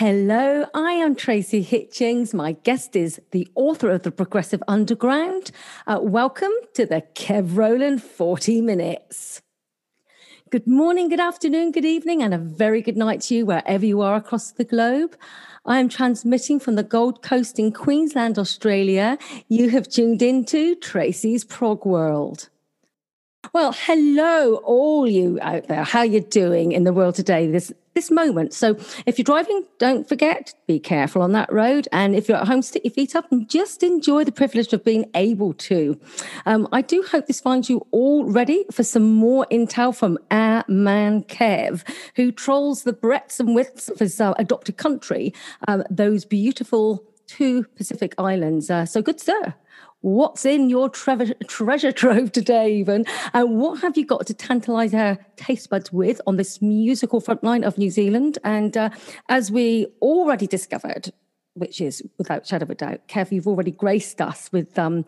Hello, I am Tracy Hitchings. My guest is the author of The Progressive Underground. Uh, welcome to the Kev Rowland 40 Minutes. Good morning, good afternoon, good evening, and a very good night to you wherever you are across the globe. I am transmitting from the Gold Coast in Queensland, Australia. You have tuned into Tracy's Prog World. Well, hello, all you out there. How you doing in the world today? This this moment. So, if you're driving, don't forget be careful on that road. And if you're at home, stick your feet up and just enjoy the privilege of being able to. Um, I do hope this finds you all ready for some more intel from our man Kev, who trolls the breadths and widths of his uh, adopted country, um, those beautiful two Pacific islands. Uh, so, good sir what's in your tre- treasure trove today, even, and what have you got to tantalize our taste buds with on this musical frontline of New Zealand? And uh, as we already discovered, which is without shadow of a doubt. Kev, you've already graced us with um,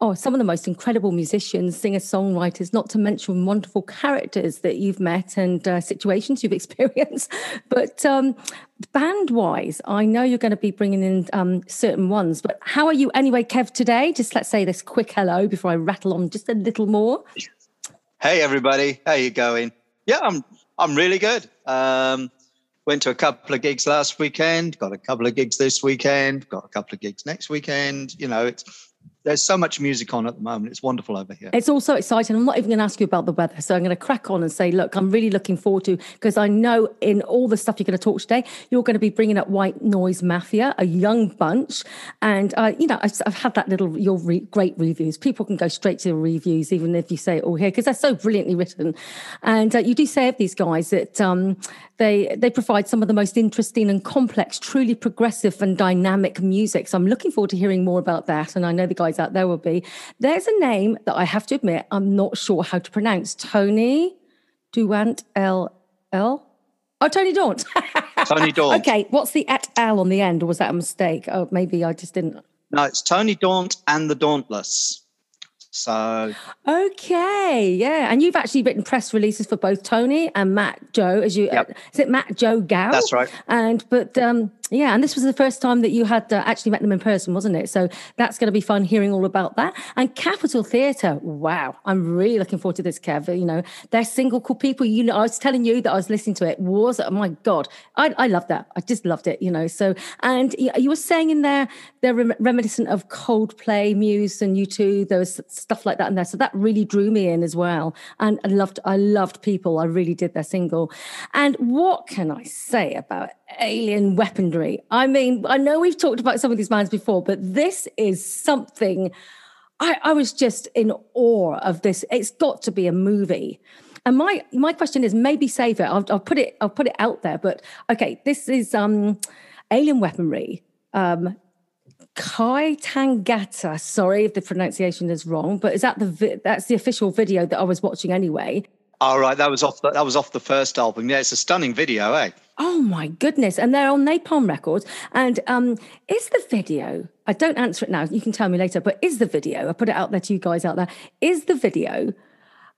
oh some of the most incredible musicians, singers, songwriters, not to mention wonderful characters that you've met and uh, situations you've experienced. But um, band-wise, I know you're going to be bringing in um, certain ones. But how are you anyway, Kev? Today, just let's say this quick hello before I rattle on just a little more. Hey everybody, how are you going? Yeah, I'm I'm really good. Um, went to a couple of gigs last weekend, got a couple of gigs this weekend, got a couple of gigs next weekend. You know, it's there's so much music on at the moment. It's wonderful over here. It's also exciting. I'm not even going to ask you about the weather. So I'm going to crack on and say, look, I'm really looking forward to, because I know in all the stuff you're going to talk today, you're going to be bringing up White Noise Mafia, a young bunch. And, uh, you know, I've, I've, had that little, your re- great reviews. People can go straight to the reviews, even if you say it all here, because they're so brilliantly written. And uh, you do say of these guys that um, they, they provide some of the most interesting and complex, truly progressive and dynamic music. So I'm looking forward to hearing more about that. And I know the guys out there will be. There's a name that I have to admit I'm not sure how to pronounce. Tony Duant L L. Oh, Tony Daunt. Tony Daunt. okay, what's the at L on the end, or was that a mistake? Oh, maybe I just didn't. No, it's Tony Daunt and the Dauntless. So okay, yeah, and you've actually written press releases for both Tony and Matt Joe. As you, yep. uh, is it Matt Joe Gow? That's right. And but um, yeah, and this was the first time that you had uh, actually met them in person, wasn't it? So that's going to be fun hearing all about that. And Capital Theatre, wow, I'm really looking forward to this, Kev. You know, they're single cool people. You know, I was telling you that I was listening to it. Was oh my god, I, I love that. I just loved it. You know, so and you were saying in there they're reminiscent of Coldplay, Muse, and U2. There was stuff like that in there, so that really drew me in as well. And I loved, I loved people. I really did their single. And what can I say about alien weaponry. I mean, I know we've talked about some of these bands before, but this is something. I, I was just in awe of this. It's got to be a movie. And my my question is maybe save it. I'll, I'll put it I'll put it out there. But okay, this is um, alien weaponry. Um, Kai Tangata. Sorry if the pronunciation is wrong, but is that the vi- that's the official video that I was watching anyway? All right, that was off the, that was off the first album. Yeah, it's a stunning video, eh? Oh my goodness! And they're on Napalm Records. And um, is the video? I don't answer it now. You can tell me later. But is the video? I put it out there to you guys out there. Is the video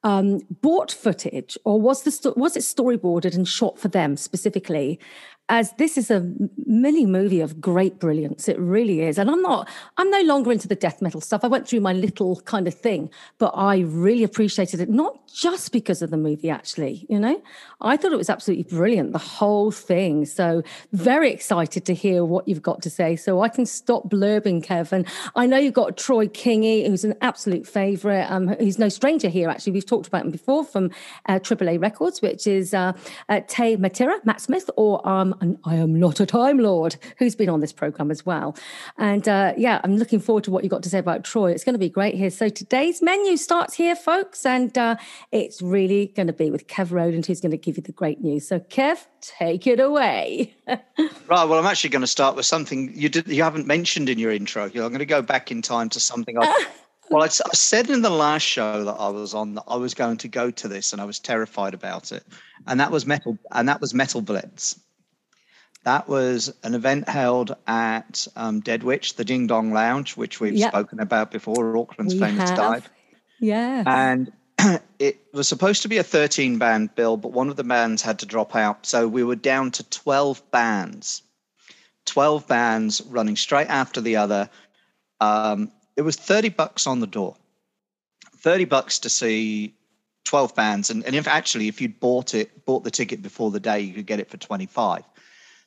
um, bought footage, or was the was it storyboarded and shot for them specifically? As this is a mini movie of great brilliance. It really is. And I'm not, I'm no longer into the death metal stuff. I went through my little kind of thing, but I really appreciated it, not just because of the movie, actually. You know, I thought it was absolutely brilliant, the whole thing. So, very excited to hear what you've got to say. So, I can stop blurbing, Kevin. I know you've got Troy Kingi, who's an absolute favorite. Um, he's no stranger here, actually. We've talked about him before from uh, AAA Records, which is uh, uh, Tay Matira, Matt Smith, or um, and I am not a Time Lord, who's been on this program as well. And uh, yeah, I'm looking forward to what you got to say about Troy. It's going to be great here. So today's menu starts here, folks, and uh, it's really going to be with Kev Rowland, who's going to give you the great news. So, Kev, take it away. right. Well, I'm actually going to start with something you did you haven't mentioned in your intro. I'm going to go back in time to something I. Well, I, I, said in the last show that I was on that I was going to go to this, and I was terrified about it, and that was metal, and that was Metal Blitz. That was an event held at um, Dead Witch, the Ding Dong Lounge, which we've yep. spoken about before, Auckland's we famous have. dive. Yeah. And it was supposed to be a 13 band bill, but one of the bands had to drop out. So we were down to 12 bands. 12 bands running straight after the other. Um, it was 30 bucks on the door. 30 bucks to see 12 bands. And, and if actually, if you'd bought it, bought the ticket before the day, you could get it for 25.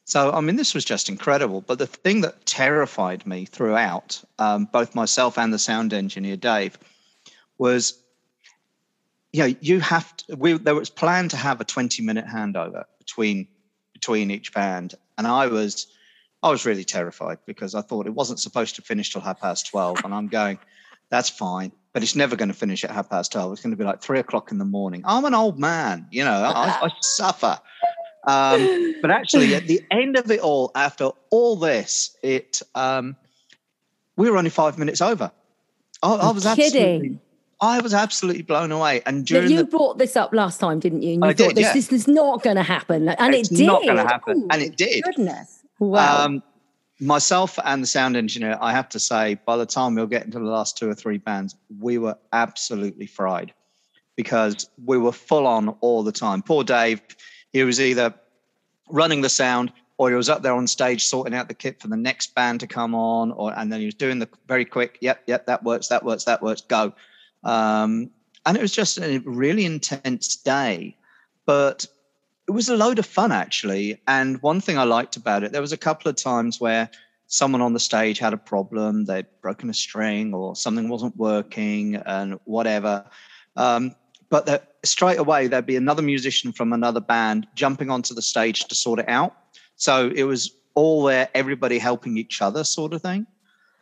So, I mean, this was just incredible. But the thing that terrified me throughout, um, both myself and the sound engineer, Dave, was you know, you have to, we, there was planned to have a 20 minute handover between between each band. And I was I was really terrified because I thought it wasn't supposed to finish till half past 12. And I'm going, that's fine, but it's never going to finish at half past 12. It's going to be like three o'clock in the morning. I'm an old man, you know, I, I suffer. Um, but actually, at the end of it all, after all this, it um, we were only five minutes over. I, I was kidding. absolutely I was absolutely blown away. And during you the, brought this up last time, didn't you? And you I thought did, this, yeah. this is not going to happen, and it's it did. Not going to happen, Ooh, and it did. Goodness, wow. Um, myself and the sound engineer, I have to say, by the time we were getting to the last two or three bands, we were absolutely fried because we were full on all the time. Poor Dave, he was either running the sound or he was up there on stage sorting out the kit for the next band to come on, or and then he was doing the very quick, yep, yep, that works, that works, that works, go. Um, and it was just a really intense day, but it was a load of fun actually. And one thing I liked about it, there was a couple of times where someone on the stage had a problem, they'd broken a string or something wasn't working and whatever. Um, but that straight away there'd be another musician from another band jumping onto the stage to sort it out. So it was all there, everybody helping each other, sort of thing.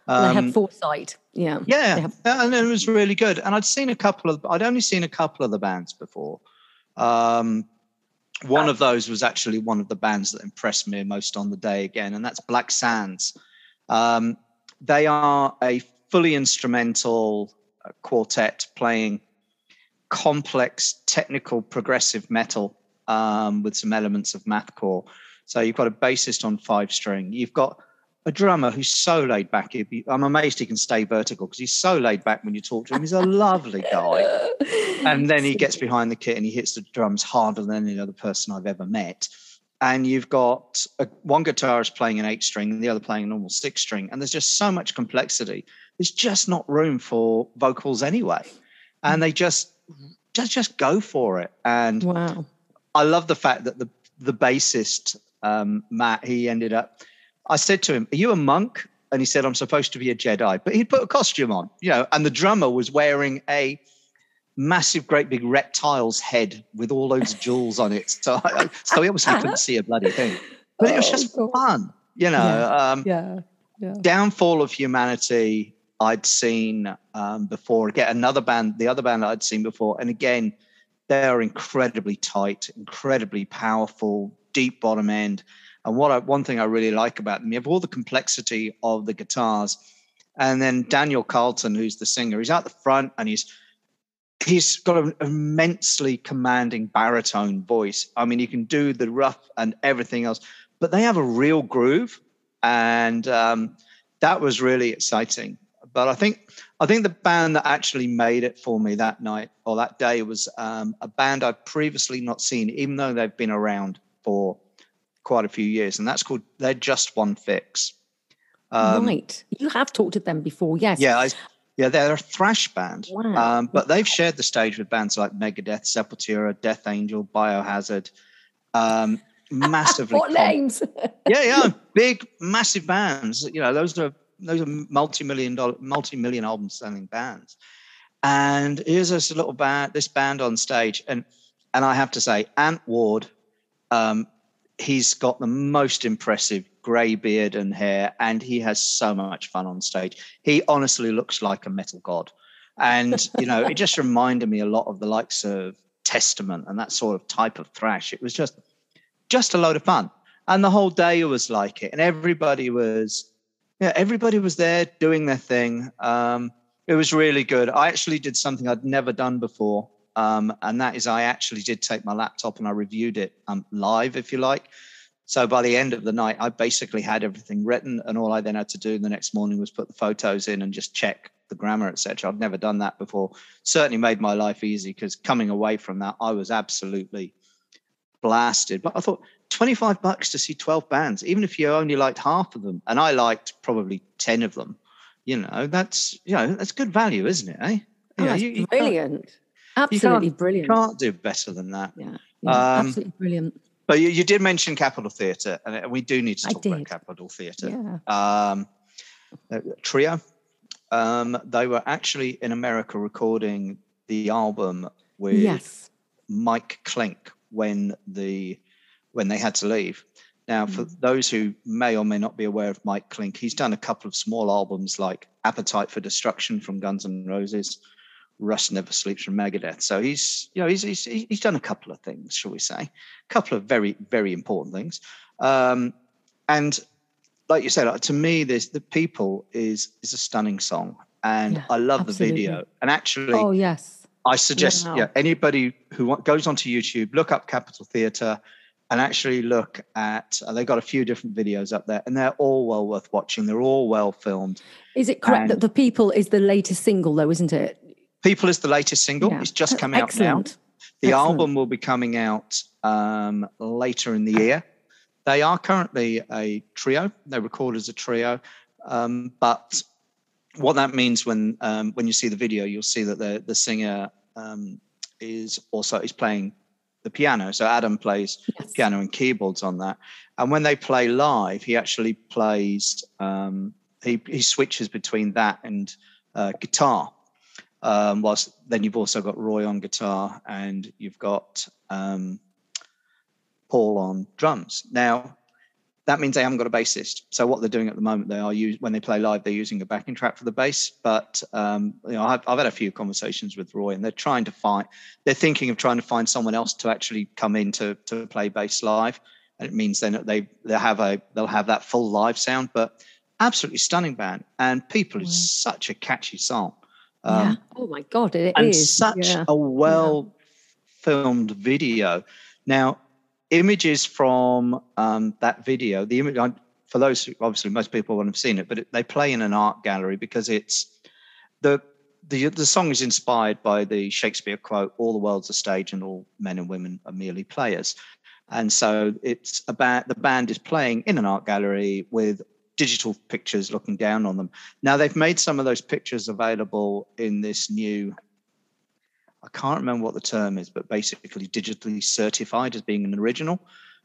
Um, they had foresight. Yeah. Yeah. Have- and it was really good. And I'd seen a couple of, I'd only seen a couple of the bands before. Um, one of those was actually one of the bands that impressed me most on the day again, and that's Black Sands. Um, they are a fully instrumental uh, quartet playing complex, technical, progressive metal um, with some elements of mathcore. So you've got a bassist on five string. You've got a drummer who's so laid back. I'm amazed he can stay vertical because he's so laid back when you talk to him. He's a lovely guy. and then he gets behind the kit and he hits the drums harder than any other person I've ever met. And you've got a, one guitarist playing an eight string and the other playing a normal six string. And there's just so much complexity. There's just not room for vocals anyway. And they just just just go for it. And wow. I love the fact that the the bassist um, Matt he ended up I said to him, Are you a monk? And he said, I'm supposed to be a Jedi. But he'd put a costume on, you know, and the drummer was wearing a massive, great big reptile's head with all those jewels on it. So, I, so he obviously couldn't see a bloody thing. But it was just oh, fun, you know. Yeah. Um, yeah. yeah. Downfall of Humanity, I'd seen um, before. Again, another band, the other band I'd seen before. And again, they are incredibly tight, incredibly powerful, deep bottom end. And what I, one thing I really like about them, you have all the complexity of the guitars, and then Daniel Carlton, who's the singer, he's out the front and he's he's got an immensely commanding baritone voice. I mean, he can do the rough and everything else, but they have a real groove, and um, that was really exciting. But I think I think the band that actually made it for me that night or that day was um, a band I'd previously not seen, even though they've been around for quite a few years, and that's called They're Just One Fix. Um, right. You have talked to them before, yes. Yeah, I, yeah, they're a thrash band. Wow. Um, but they've shared the stage with bands like Megadeth, Sepultura, Death Angel, Biohazard. Um, massively. what names? yeah, yeah, big, massive bands. You know, those are those are multi-million dollar, multi-million album selling bands. And here's this little band, this band on stage, and and I have to say, Ant Ward um, he's got the most impressive grey beard and hair, and he has so much fun on stage. He honestly looks like a metal god. And, you know, it just reminded me a lot of the likes of Testament and that sort of type of thrash. It was just just a load of fun. And the whole day was like it. And everybody was, yeah, everybody was there doing their thing. Um, it was really good. I actually did something I'd never done before. Um, and that is, I actually did take my laptop and I reviewed it um, live, if you like. So by the end of the night, I basically had everything written, and all I then had to do the next morning was put the photos in and just check the grammar, etc. I'd never done that before. Certainly made my life easy because coming away from that, I was absolutely blasted. But I thought 25 bucks to see 12 bands, even if you only liked half of them. And I liked probably 10 of them. You know, that's, you know, that's good value, isn't it? Eh? Oh, that's you, you brilliant. Absolutely you brilliant. can't do better than that. Yeah, yeah Um, absolutely brilliant. But you, you did mention Capital Theatre, and we do need to talk about Capital Theatre. Yeah. Um, uh, trio. Um, they were actually in America recording the album with Yes. Mike Clink when the when they had to leave. Now, for Mm. those who may or may not be aware of Mike Clink, he's done a couple of small albums like Appetite for Destruction from Guns N' Roses, Rust Never Sleeps from Megadeth. So he's you know he's he's, he's done a couple of things, shall we say, a couple of very very important things. Um, and like you said, to me, this the people is is a stunning song, and Yeah, I love absolutely. the video. And actually, Oh yes. I suggest Wow. yeah anybody who goes onto YouTube, look up Capital Theatre, and actually look at. Uh, they got a few different videos up there, and they're all well worth watching. They're all well filmed. Is it correct And- that the people is the latest single though, isn't it? People is the latest single. Yeah. It's just come out now. Excellent. The Excellent. album will be coming out um, later in the year. They are currently a trio. They record as a trio, um, but what that means when um, when you see the video, you'll see that the the singer um, is also is playing the piano. So Adam plays Yes. piano and keyboards on that. And when they play live, he actually plays. Um, he he switches between that and uh, guitar. Um, whilst then you've also got Roy on guitar and you've got um, Paul on drums. Now that means they haven't got a bassist. So what they're doing at the moment, they are use when they play live, they're using a backing track for the bass. But um, you know, I've, I've had a few conversations with Roy, and they're trying to find. They're thinking of trying to find someone else to actually come in to to play bass live, and it means then that they they have a they'll have that full live sound. But absolutely stunning band, and people Wow. is such a catchy song. yeah. Um, Oh my god, it and is. such yeah. a well filmed video. Now, images from um, that video, the image for those obviously most people won't have seen it, but it, they play in an art gallery because it's the the the song is inspired by the Shakespeare quote, "All the world's a stage, and all men and women are merely players." And so it's about the band is playing in an art gallery with digital pictures looking down on them. Now they've made some of those pictures available in this new. I can't remember what the term is, but basically digitally certified as being an original,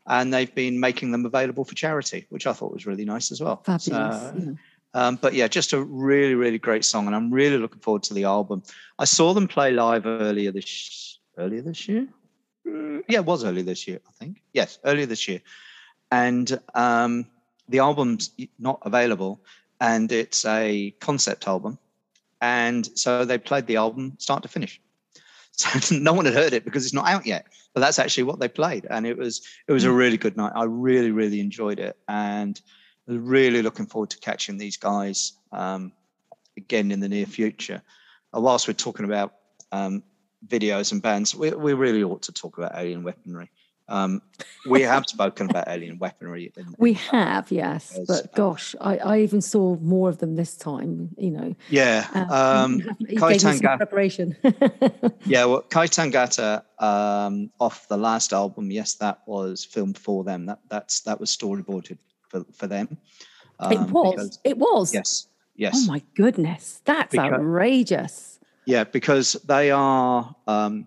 and they've been making them available for charity, which I thought was really nice as well. Fabulous. So, yeah. um, but yeah, just a really, really great song, and I'm really looking forward to the album. I saw them play live earlier this earlier this year. Yeah, it was earlier this year, I think. Yes, earlier this year, and um, the album's not available, and it's a concept album, and so they played the album start to finish. So no one had heard it because it's not out yet. But that's actually what they played, and it was it was a really good night. I really, really enjoyed it, and really looking forward to catching these guys um, again in the near future. Uh, whilst we're talking about um, videos and bands, we, we really ought to talk about alien weaponry. Um, we have spoken about alien weaponry. In, We in- have, yes, but uh, gosh, I, I even saw more of them this time. You know, yeah. Um, you Kai gave me some preparation. yeah, well, Kai Tangata um, off the last album, yes, that was filmed for them. That that's that was storyboarded for, for them. it Um, was. because- it was. yes, yes. Oh my goodness, that's Because- outrageous. Yeah, because they are um,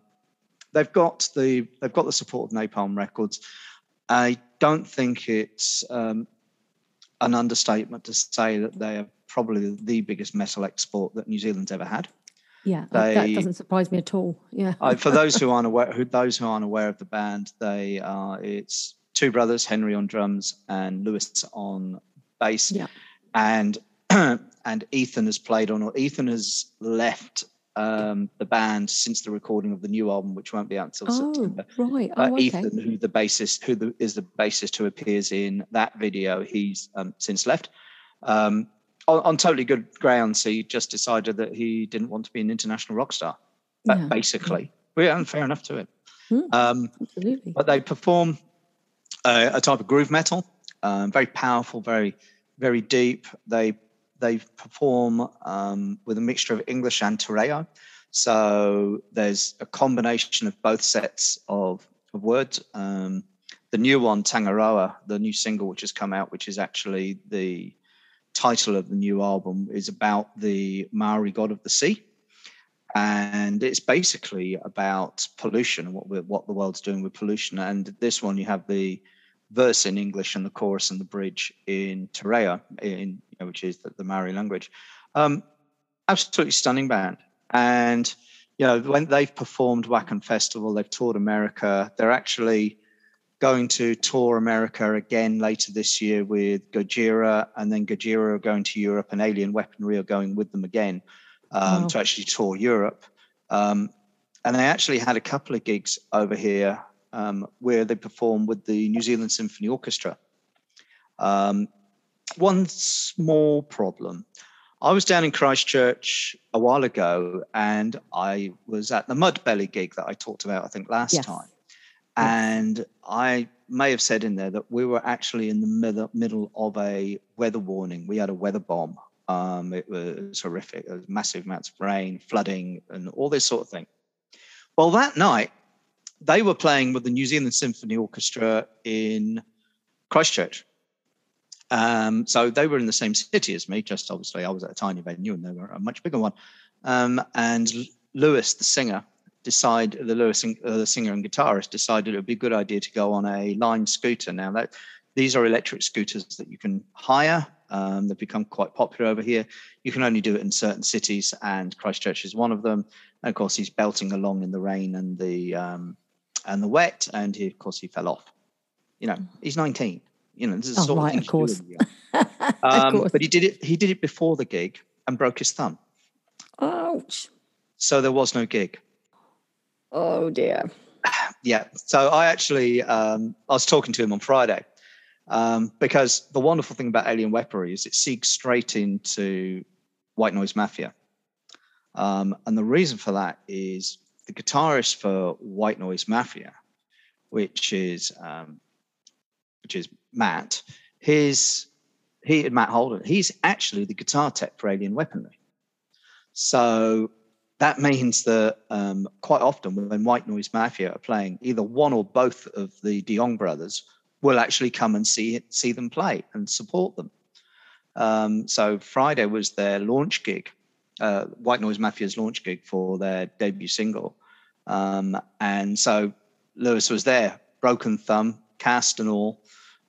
they've got the they've got the support of Napalm Records. I don't think it's um, an understatement to say that they are probably the biggest metal export that New Zealand's ever had. Yeah, that- that doesn't surprise me at all. Yeah. For those who aren't aware, who those who aren't aware of the band, they are it's two brothers, Henry on drums and Lewis on bass. Yeah. And and Ethan has played on. Or Ethan has left um, the band since the recording of the new album, which won't be out until Oh, September. right. Uh, Oh, okay. Ethan, who the bassist, who the, is the bassist who appears in that video, he's um, since left. Um, on, on totally good grounds, he just decided that he didn't want to be an international rock star. But Yeah. basically, yeah, and fair enough to it. Hmm. Um, Absolutely. but they perform uh, a type of groove metal, um, very powerful, very very deep. They they perform um, with a mixture of English and Te Reo. So there's a combination of both sets of, of words. Um, the new one, Tangaroa, the new single which has come out, which is actually the title of the new album, is about the Maori god of the sea. And it's basically about pollution and what what the world's doing with pollution. And this one, you have the verse in English and the chorus and the bridge in Te Reo, in you know, which is the, the Maori language. Um, absolutely stunning band. And you know, when they've performed Wacken Festival, they've toured America. They're actually going to tour America again later this year with Gojira, and then Gojira are going to Europe, and Alien Weaponry are going with them again um, wow. to actually tour Europe. Um, and they actually had a couple of gigs over here um, where they perform with the New Zealand Symphony Orchestra. Um, one small problem. I was down in Christchurch a while ago, and I was at the Mudbelly gig that I talked about, I think, last yes. time. And I may have said in there that we were actually in the middle, middle of a weather warning. We had a weather bomb. Um, it was horrific. There was massive amounts of rain, flooding, and all this sort of thing. Well, that night, they were playing with the New Zealand Symphony Orchestra in Christchurch. Um, so they were in the same city as me, just obviously I was at a tiny venue and they were a much bigger one. Um, and Lewis, the singer, decide the Lewis, uh, the singer and guitarist, decided it would be a good idea to go on a Lime scooter. Now that these are electric scooters that you can hire. Um, they've become quite popular over here. You can only do it in certain cities, and Christchurch is one of them. And of course, he's belting along in the rain and the um, and the wet, and he, of course he fell off. You know, he's 19. You know, this is oh, sort right, of, of course. um, of course. But he did it. He did it before the gig and broke his thumb. Ouch! So there was no gig. Oh dear. Yeah. So I actually um, I was talking to him on Friday um, because the wonderful thing about Alien Weaponry is it seeks straight into White Noise Mafia, um, and the reason for that is the guitarist for White Noise Mafia, which is um, which is Matt. His he and Matt Holden. He's actually the guitar tech for Alien Weaponry. So that means that um, quite often when White Noise Mafia are playing, either one or both of the De Jong brothers will actually come and see see them play and support them. Um, so Friday was their launch gig, uh, White Noise Mafia's launch gig for their debut single, um, and so Lewis was there, broken thumb, cast and all.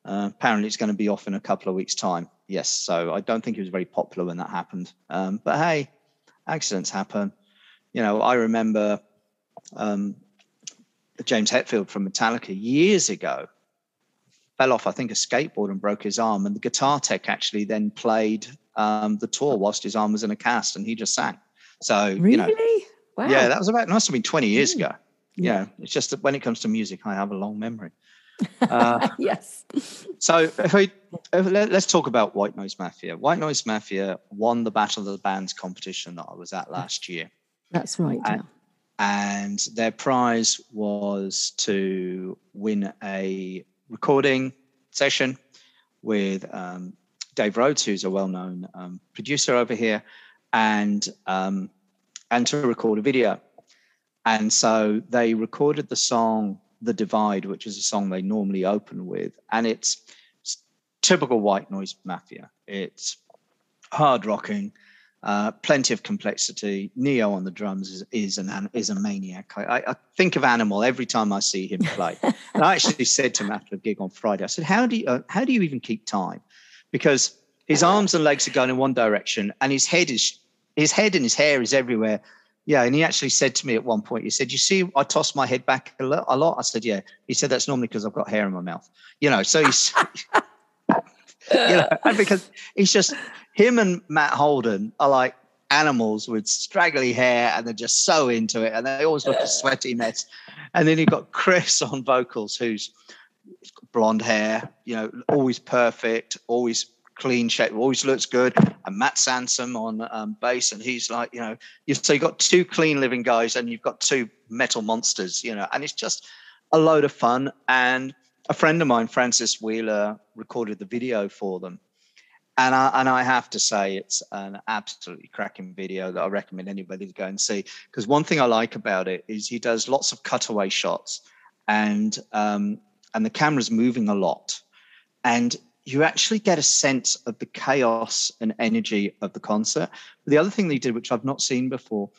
Uh, apparently, it's going to be off in a couple of weeks' time. Yes, so I don't think he was very popular when that happened. Um, but hey, accidents happen you know, I remember um, James Hetfield from Metallica years ago fell off, I think, a skateboard and broke his arm. And the guitar tech actually then played um, the tour whilst his arm was in a cast and he just sang. So, really? you know, wow. yeah, that was about, must have been 20 years mm. ago. Yeah. yeah. It's just that when it comes to music, I have a long memory. Uh, yes. So if we, if, let, us talk about White Noise Mafia. White Noise Mafia won the Battle of the Bands competition that I was at last year. That's right. And, and their prize was to win a recording session with um, Dave Rhodes, who's a well-known um, producer over here, and um, and to record a video. And so they recorded the song "The Divide," which is a song they normally open with, and it's, it's typical white noise mafia. It's hard rocking. Uh, plenty of complexity. Neo on the drums is, is an is a maniac. I, I, think of Animal every time I see him play. and I actually said to him after a gig on Friday, I said, "How do you uh, how do you even keep time?" Because his arms and legs are going in one direction, and his head is his head and his hair is everywhere. Yeah, and he actually said to me at one point, he said, "You see, I toss my head back a lot." A lot. I said, "Yeah." He said, "That's normally because I've got hair in my mouth." You know, so he's. you know, because he's just him and Matt Holden are like animals with straggly hair and they're just so into it and they always look a sweaty mess. And then you've got Chris on vocals who's blonde hair, you know, always perfect, always clean shape, always looks good. And Matt Sansom on um, bass, and he's like, you know, you've, so you've got two clean living guys and you've got two metal monsters, you know, and it's just a load of fun. And a friend of mine, Francis Wheeler, recorded the video for them and I, and I have to say it's an absolutely cracking video that I recommend anybody to go and see. Because one thing I like about it is he does lots of cutaway shots, and um, and the camera's moving a lot. And you actually get a sense of the chaos and energy of the concert. The other thing they did, which I've not seen before,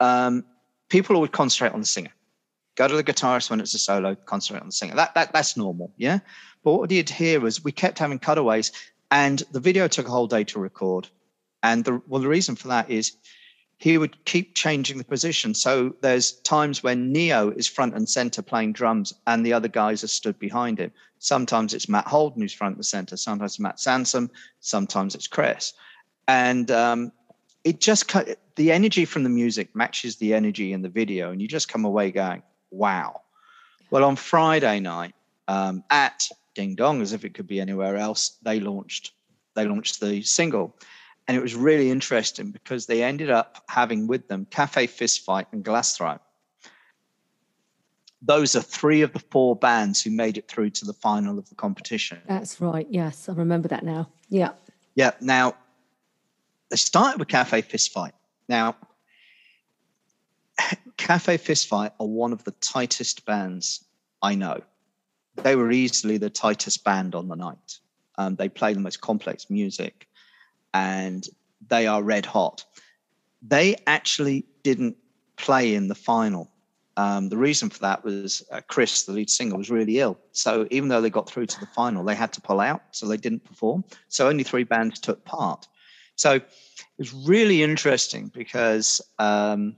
um, people would concentrate on the singer. Go to the guitarist when it's a solo, concentrate on the singer. That, that that's normal, yeah. But what we did here was we kept having cutaways, and the video took a whole day to record. And the well, the reason for that is he would keep changing the position. So there's times when Neo is front and center playing drums and the other guys are stood behind him. Sometimes it's Matt Holden who's front and center. Sometimes Matt Sansom. Sometimes it's Chris. And um, it just, the energy from the music matches the energy in the video. And you just come away going, wow. Well, on Friday night um, at Ding Dong, as if it could be anywhere else, they launched, they launched the single and it was really interesting because they ended up having with them Cafe Fistfight and Glass Throne. Those are three of the four bands who made it through to the final of the competition. That's right. Yes, I remember that now. Yeah. Yeah. Now, they started with Cafe Fistfight. Now, Cafe Fistfight are one of the tightest bands I know. They were easily the tightest band on the night. Um, they play the most complex music and they are red hot. They actually didn't play in the final. Um, the reason for that was uh, Chris, the lead singer, was really ill. So even though they got through to the final, they had to pull out, so they didn't perform. So only three bands took part. So it was really interesting because um,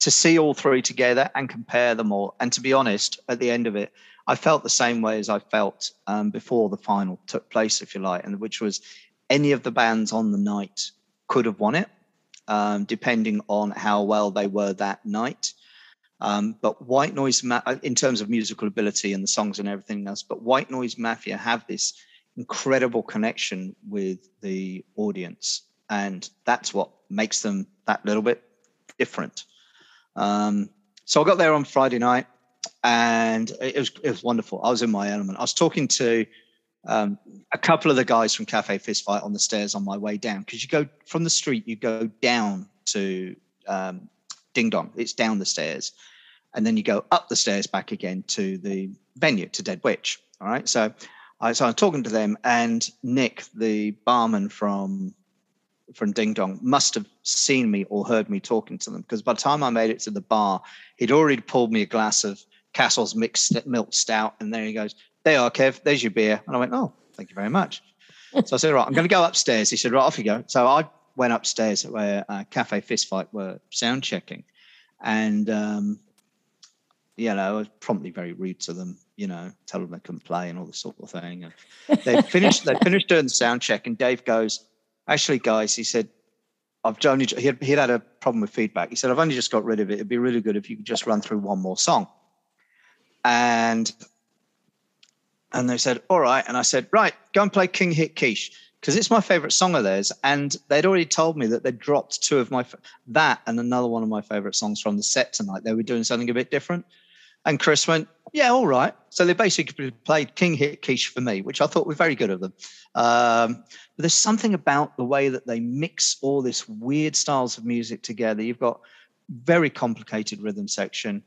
to see all three together and compare them all, and to be honest, at the end of it, I felt the same way as I felt um, before the final took place, if you like, and which was any of the bands on the night could have won it, um, depending on how well they were that night. Um, but White Noise, Ma- uh, in terms of musical ability and the songs and everything else, but White Noise Mafia have this incredible connection with the audience, and that's what makes them that little bit different. Um, so I got there on Friday night, and it was it was wonderful. I was in my element. I was talking to um, a couple of the guys from Cafe Fistfight on the stairs on my way down because you go from the street, you go down to um, Ding Dong. It's down the stairs, and then you go up the stairs back again to the venue to Dead Witch. All right, so I so I'm talking to them, and Nick, the barman from from Ding Dong, must have seen me or heard me talking to them because by the time I made it to the bar, he'd already pulled me a glass of Castle's mixed milk stout, and there he goes, there you are, Kev. There's your beer. And I went, oh, thank you very much. so I said, right, I'm going to go upstairs. He said, right, off you go. So I went upstairs where uh, Cafe Fistfight were sound checking. And, um, you know, I was promptly very rude to them, you know, tell them they couldn't play and all this sort of thing. And they finished, they finished doing the sound check. And Dave goes, actually, guys, he said, I've only, he had, he had a problem with feedback. He said, I've only just got rid of it. It'd be really good if you could just run through one more song. And and they said, all right. And I said, right, go and play King Hit Quiche because it's my favorite song of theirs. And they'd already told me that they dropped two of my, that and another one of my favorite songs from the set tonight. They were doing something a bit different. And Chris went, yeah, all right. So they basically played King Hit Quiche for me, which I thought was very good of them. Um, but there's something about the way that they mix all this weird styles of music together. You've got very complicated rhythm section.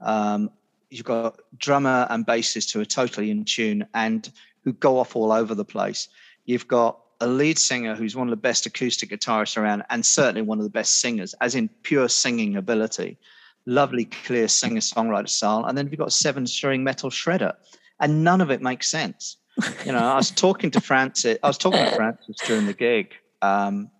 Um, you've got drummer and bassist who are totally in tune and who go off all over the place. You've got a lead singer who's one of the best acoustic guitarists around and certainly one of the best singers, as in pure singing ability. Lovely, clear singer songwriter style. And then you've got seven string metal shredder. And none of it makes sense. You know, I was talking to Francis, I was talking to Francis during the gig. Um,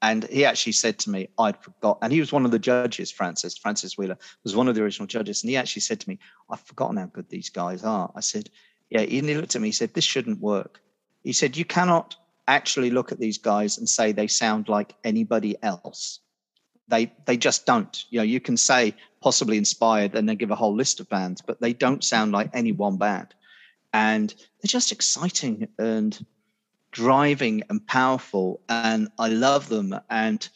and he actually said to me, I'd forgot. And he was one of the judges, Francis. Francis Wheeler was one of the original judges. And he actually said to me, I've forgotten how good these guys are. I said, Yeah. And he looked at me, he said, This shouldn't work. He said, You cannot actually look at these guys and say they sound like anybody else. They they just don't. You know, you can say possibly inspired and then give a whole list of bands, but they don't sound like any one band. And they're just exciting and driving and powerful, and I love them. And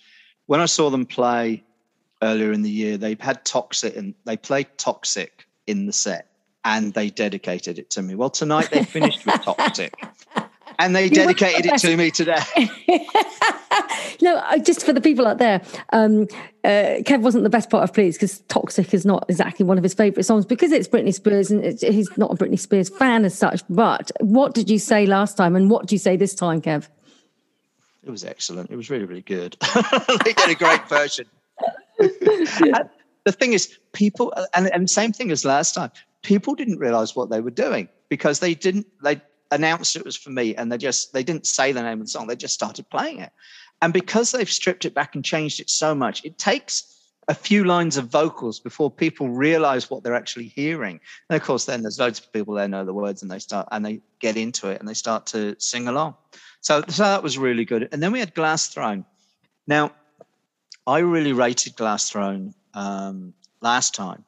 when I saw them play earlier in the year, they've had Toxic and they played Toxic in the set, and they dedicated it to me. Well, tonight they finished with Toxic. And they dedicated it to me today. no, uh, just for the people out there, um, uh, Kev wasn't the best part of Please because Toxic is not exactly one of his favourite songs because it's Britney Spears and he's not a Britney Spears fan as such. But what did you say last time and what do you say this time, Kev? It was excellent. It was really, really good. they did a great version. the thing is, people, and, and same thing as last time, people didn't realize what they were doing because they didn't, they announced it was for me and they just they didn't say the name of the song they just started playing it. And because they've stripped it back and changed it so much it takes a few lines of vocals before people realize what they're actually hearing. And of course then there's loads of people there know the words and they start and they get into it and they start to sing along. So, so that was really good. And then we had glass throne. Now i really rated glass throne um, last time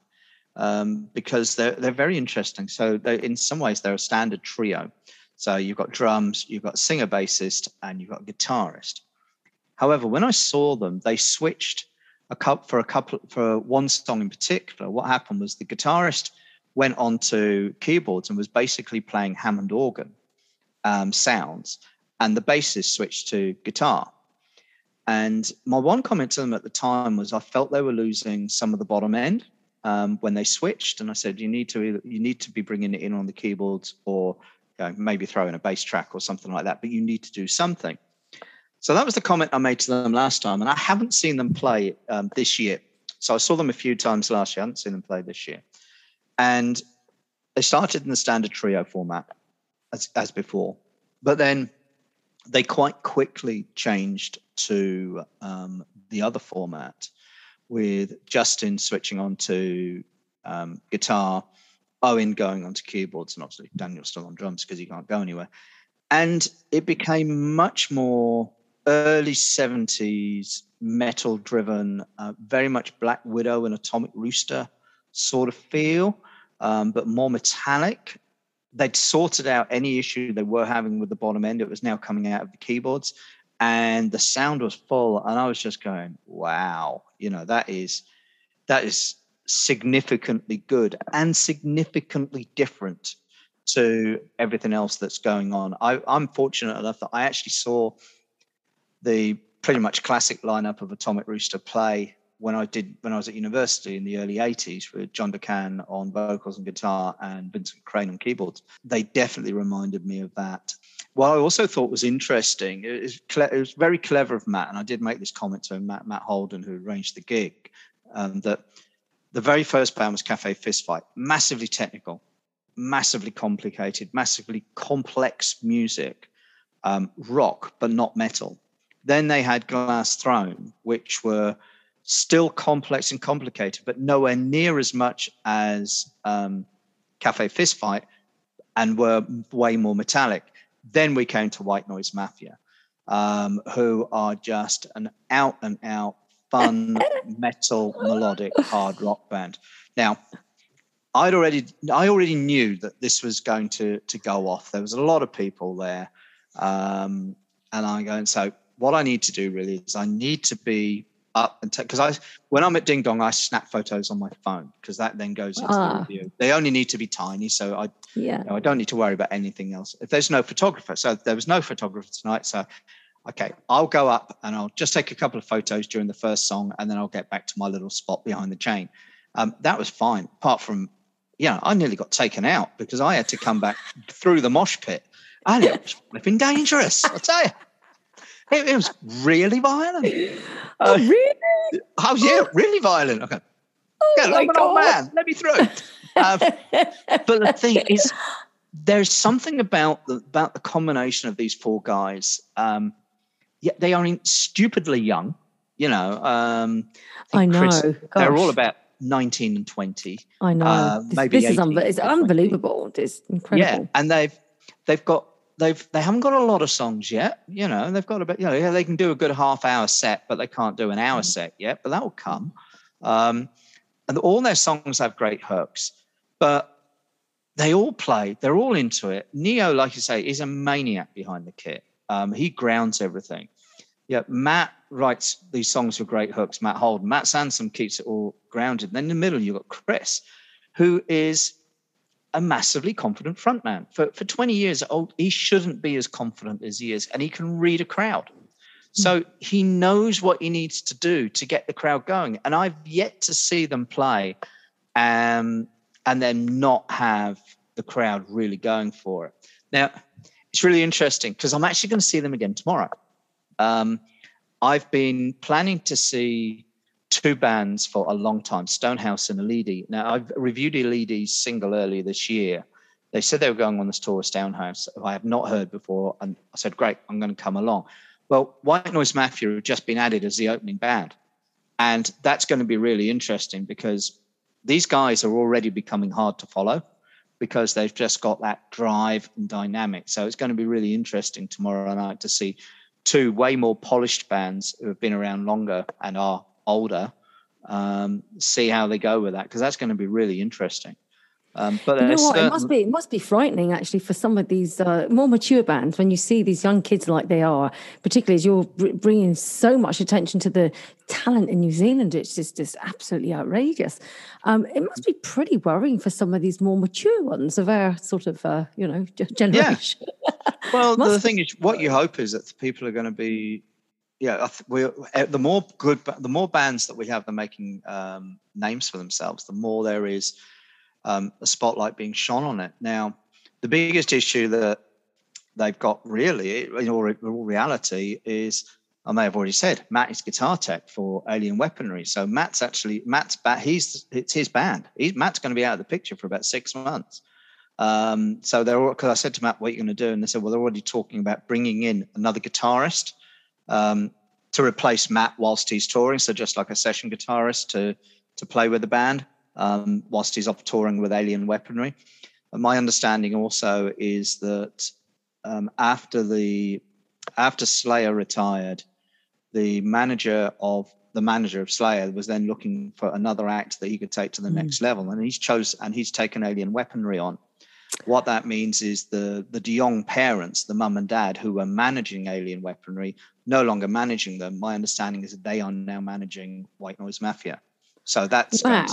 um, because they're, they're very interesting so in some ways they're a standard trio so you've got drums, you've got singer bassist, and you've got guitarist. However, when I saw them, they switched a couple for a couple for one song in particular. What happened was the guitarist went on to keyboards and was basically playing Hammond organ um, sounds, and the bassist switched to guitar. And my one comment to them at the time was I felt they were losing some of the bottom end um, when they switched, and I said you need to you need to be bringing it in on the keyboards or you know, maybe throw in a bass track or something like that, but you need to do something. So that was the comment I made to them last time, and I haven't seen them play um, this year. So I saw them a few times last year. I haven't seen them play this year, and they started in the standard trio format as as before, but then they quite quickly changed to um, the other format with Justin switching on to um, guitar Owen going onto keyboards, and obviously Daniel still on drums because he can't go anywhere. And it became much more early 70s metal driven, uh, very much Black Widow and Atomic Rooster sort of feel, um, but more metallic. They'd sorted out any issue they were having with the bottom end. It was now coming out of the keyboards, and the sound was full. And I was just going, wow, you know, that is that is significantly good and significantly different to everything else that's going on. I, am fortunate enough that I actually saw the pretty much classic lineup of Atomic Rooster play when I did when I was at university in the early 80s with John Du Cann on vocals and guitar and Vincent Crane on keyboards. They definitely reminded me of that. What I also thought was interesting, it was, cle- it was very clever of Matt, and I did make this comment to Matt, Matt Holden, who arranged the gig, um, that the very first band was Cafe Fistfight, massively technical, massively complicated, massively complex music, um, rock, but not metal. Then they had Glass Throne, which were still complex and complicated, but nowhere near as much as um, Cafe Fistfight and were way more metallic. Then we came to White Noise Mafia, um, who are just an out and out fun metal melodic hard rock band. Now, I'd already I already knew that this was going to to go off. There was a lot of people there, um, and I'm going. So what I need to do really is I need to be up and take because I when I'm at Ding Dong I snap photos on my phone because that then goes into ah. the review. They only need to be tiny, so I yeah you know, I don't need to worry about anything else. If there's no photographer, so there was no photographer tonight, so okay, I'll go up and I'll just take a couple of photos during the first song, and then I'll get back to my little spot behind the chain. Um, that was fine, apart from, yeah, I nearly got taken out because I had to come back through the mosh pit. And it was flipping dangerous, I tell you. It, it, was really violent. Oh, uh, really? Oh, yeah, really violent. Okay. Oh yeah, like an old man. Let me through. Um, but the thing is, there's something about the about the combination of these four guys. Um, yeah, they are stupidly young. You know, um, I, I know. Chris, they're all about 19 and 20. I know. Uh, this, maybe this is un- it's unbelievable. It's incredible. Yeah, and they've they've got they've they haven't got a lot of songs yet. You know, they've got a bit. You know, they can do a good half hour set, but they can't do an hour mm. set yet. But that will come. Um, and all their songs have great hooks, but they all play, they're all into it. Neo, like you say, is a maniac behind the kit. Um, he grounds everything. Yeah, Matt writes these songs with great hooks, Matt Holden. Matt Sansom keeps it all grounded. And then in the middle, you've got Chris, who is a massively confident frontman. For for 20 years old, he shouldn't be as confident as he is, and he can read a crowd. So hmm. he knows what he needs to do to get the crowd going. And I've yet to see them play um, and then not have the crowd really going for it. Now, it's really interesting because I'm actually going to see them again tomorrow. Um, I've been planning to see two bands for a long time, Stonehouse and Elidi. Now, I've reviewed Elidi's single earlier this year. They said they were going on this tour with Stonehouse. I have not heard before. And I said, great, I'm going to come along. Well, White Noise Mafia have just been added as the opening band. And that's going to be really interesting because these guys are already becoming hard to follow because they've just got that drive and dynamic. So it's going to be really interesting tomorrow night to see two way more polished bands who have been around longer and are older um, see how they go with that because that's going to be really interesting. Um, but you know what? Certain... It must be it must be frightening actually for some of these uh, more mature bands when you see these young kids like they are, particularly as you're bringing so much attention to the talent in New Zealand. It's just just absolutely outrageous. Um, it must be pretty worrying for some of these more mature ones of our sort of uh, you know generation. Yeah. well, the thing is, what you hope is that people are going to be yeah, we eh, the more good, the more bands that we have that are making um, names for themselves, the more there is um, a spotlight being shone on it. Now, the biggest issue that they've got really, in all, in all reality, is I may have already said Matt is guitar tech for Alien Weaponry. So Matt's actually Matt's back. He's it's his band. He's Matt's going to be out of the picture for about six months. Um, so they're because I said to Matt, "What are you going to do?" And they said, "Well, they're already talking about bringing in another guitarist um, to replace Matt whilst he's touring. So just like a session guitarist to to play with the band um, whilst he's off touring with Alien Weaponry. And my understanding also is that um, after the after Slayer retired, the manager of the manager of Slayer was then looking for another act that he could take to the mm. next level, and he's chose and he's taken Alien Weaponry on. What that means is the the De Jong parents, the mum and dad who were managing Alien Weaponry, no longer managing them. My understanding is that they are now managing White Noise Mafia. So that's wow.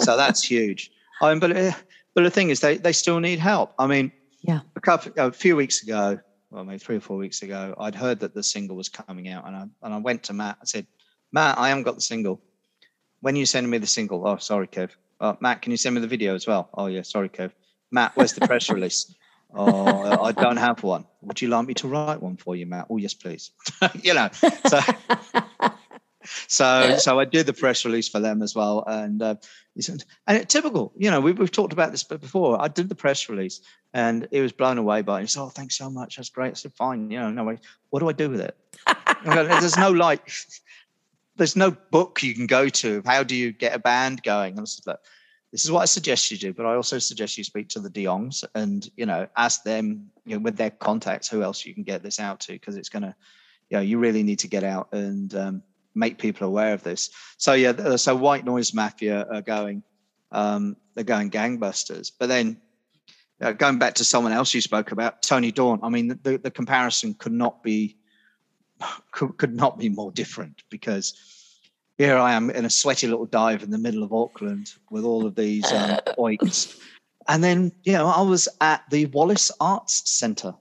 so that's huge. I mean, but uh, but the thing is, they they still need help. I mean, yeah. A couple a few weeks ago, well, maybe three or four weeks ago, I'd heard that the single was coming out, and I and I went to Matt. I said, Matt, I haven't got the single. When are you sending me the single? Oh, sorry, Kev. Oh, Matt, can you send me the video as well? Oh, yeah, sorry, Kev. Matt, where's the press release? Oh, I don't have one. Would you like me to write one for you, Matt? Oh, yes, please. you know, so so so I did the press release for them as well, and uh, and it, typical, you know, we, we've talked about this before. I did the press release, and it was blown away by it. He said, "Oh, thanks so much. That's great." I said, "Fine, you know, no way. What do I do with it?" there's no like, there's no book you can go to. How do you get a band going? And I said, "Look." This is what I suggest you do, but I also suggest you speak to the De Jongs and you know ask them you know, with their contacts who else you can get this out to because it's going to you know you really need to get out and um, make people aware of this. So yeah, so White Noise Mafia are going, um, they're going gangbusters. But then uh, going back to someone else you spoke about, Tony Daunt. I mean, the, the comparison could not be could, could not be more different because here I am in a sweaty little dive in the middle of Auckland with all of these um, oiks. And then, you know, I was at the Wallace Arts Centre